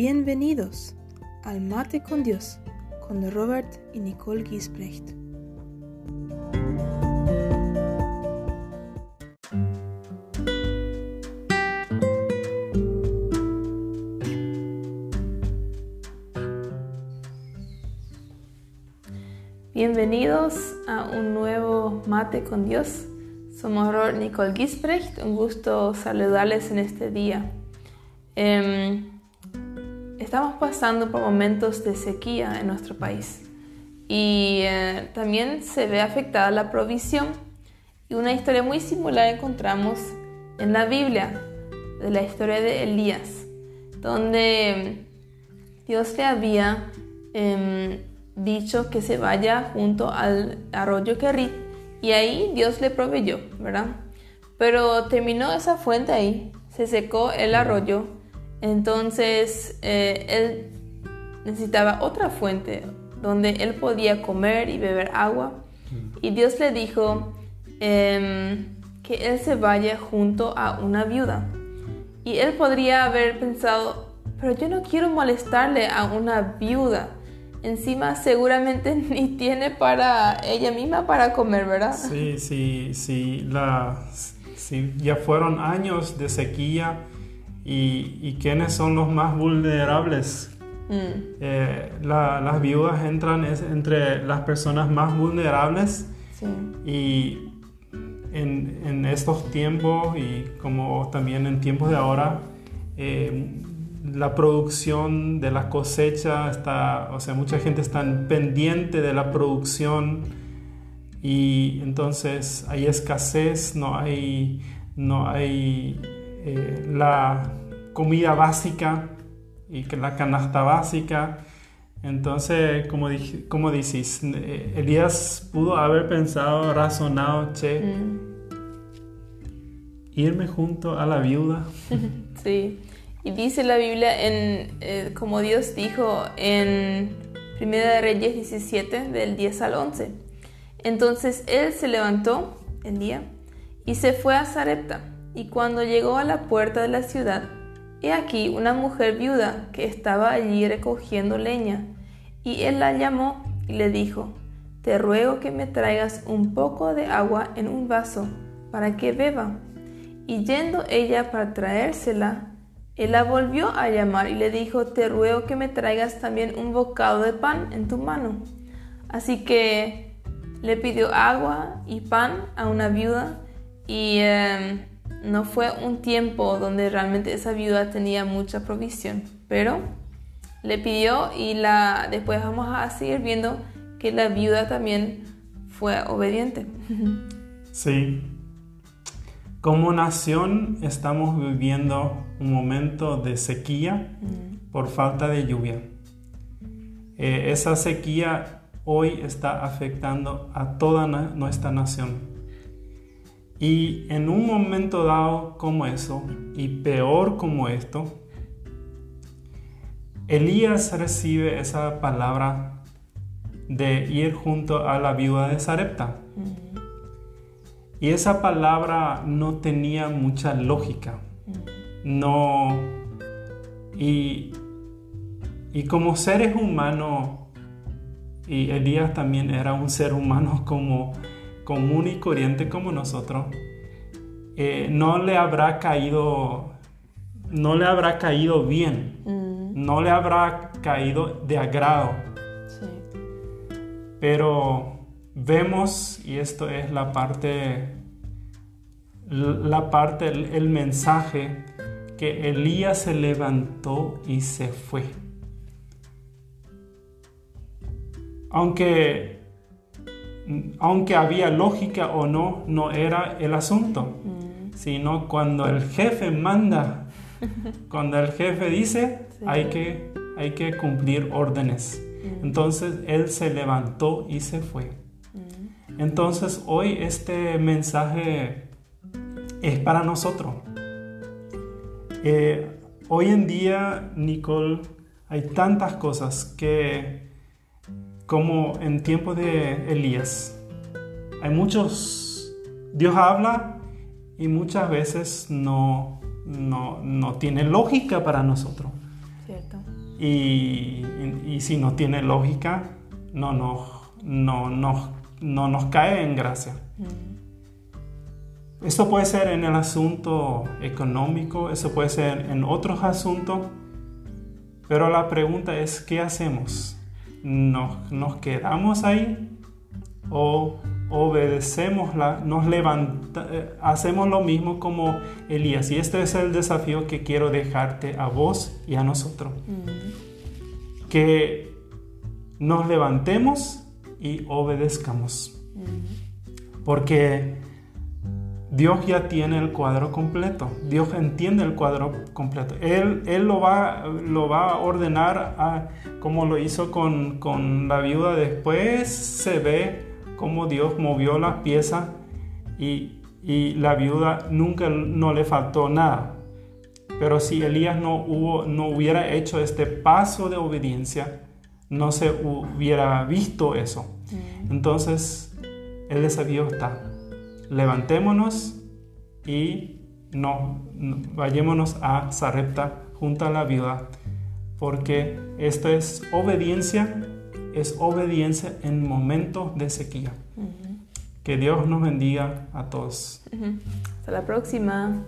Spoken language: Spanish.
Bienvenidos al Mate con Dios con Robert y Nicole Gisbrecht. Bienvenidos a un nuevo Mate con Dios. Somos Robert Nicole Gisbrecht. Un gusto saludarles en este día. Em, estamos pasando por momentos de sequía en nuestro país y eh, también se ve afectada la provisión. Y una historia muy similar encontramos en la Biblia, de la historia de Elías, donde Dios le había em, dicho que se vaya junto al arroyo Kerit y ahí Dios le proveyó, ¿verdad? Pero terminó esa fuente ahí, se secó el arroyo, entonces eh, él necesitaba otra fuente donde él podía comer y beber agua y Dios le dijo em, que él se vaya junto a una viuda. Y él podría haber pensado, pero yo no quiero molestarle a una viuda encima seguramente ni tiene para ella misma para comer, ¿verdad? Sí, sí, sí, la, ya fueron años de sequía y, y ¿quiénes son los más vulnerables? Mm. Eh, las viudas entran entre las personas más vulnerables sí. y en, en, estos tiempos y como también en tiempos de ahora, eh, la producción de la cosecha está, o sea, mucha gente está pendiente de la producción y entonces hay escasez, no hay, no hay eh, la comida básica y la canasta básica. Entonces, como, como dices, eh, Elías pudo haber pensado, razonado, che, mm. irme junto a la viuda. sí. Y dice la Biblia, en, eh, como Dios dijo en 1 Reyes 17, del 10 al 11. Entonces él se levantó el día y se fue a Zarepta. Y cuando llegó a la puerta de la ciudad, he aquí una mujer viuda que estaba allí recogiendo leña. Y él la llamó y le dijo, te ruego que me traigas un poco de agua en un vaso para que beba. Y yendo ella para traérsela, él la volvió a llamar y le dijo, te ruego que me traigas también un bocado de pan en tu mano. Así que le pidió agua y pan a una viuda y em, no fue un tiempo donde realmente esa viuda tenía mucha provisión, pero le pidió y la, después vamos a seguir viendo que la viuda también fue obediente. Sí, como nación estamos viviendo un momento de sequía mm. por falta de lluvia. Eh, esa sequía hoy está afectando a toda nuestra nación. Y en un momento dado como eso, y peor como esto, Elías recibe esa palabra de ir junto a la viuda de Sarepta. Mm. Y esa palabra no tenía mucha lógica. No. Y, y como seres humanos, y Elías también era un ser humano como común y corriente como nosotros, eh, no le habrá caído, no le habrá caído bien, mm. no le habrá caído de agrado. Pero vemos, y esto es la parte, la parte, el, mensaje, que Elías se levantó y se fue. Aunque, aunque había lógica o no, no era el asunto, mm. sino cuando el jefe manda, cuando el jefe dice, hay, que, hay que cumplir órdenes. Mm. Entonces él se levantó y se fue. Entonces hoy este mensaje es para nosotros. Eh, hoy en día, Nicole, hay tantas cosas que, como en tiempo de Elías, hay muchos, Dios habla y muchas veces no, no, no tiene lógica para nosotros. Cierto. y, y, si no tiene lógica, no nos, no, no, no nos cae en gracia. Mm. Esto puede ser en el asunto económico, eso puede ser en otros asuntos, pero la pregunta es, ¿qué hacemos? ¿Nos, nos quedamos ahí o obedecemos, la, nos levanta, eh, hacemos lo mismo como Elías. Y este es el desafío que quiero dejarte a vos y a nosotros. Mm. Que nos levantemos y obedezcamos. Mm. Porque Dios ya tiene el cuadro completo. Dios entiende el cuadro completo. Él, él lo, va, lo va a ordenar como lo hizo con, con la viuda. Después se ve cómo Dios movió las piezas y, la viuda nunca no le faltó nada. Pero si Elías no, hubo, no hubiera hecho este paso de obediencia, no se hubiera visto eso. Mm. Entonces, el desafío está. Levantémonos y no, vayámonos a Sarepta junto a la viuda, porque esto es obediencia es obediencia en momentos de sequía. Que Dios nos bendiga a todos. Hasta la próxima.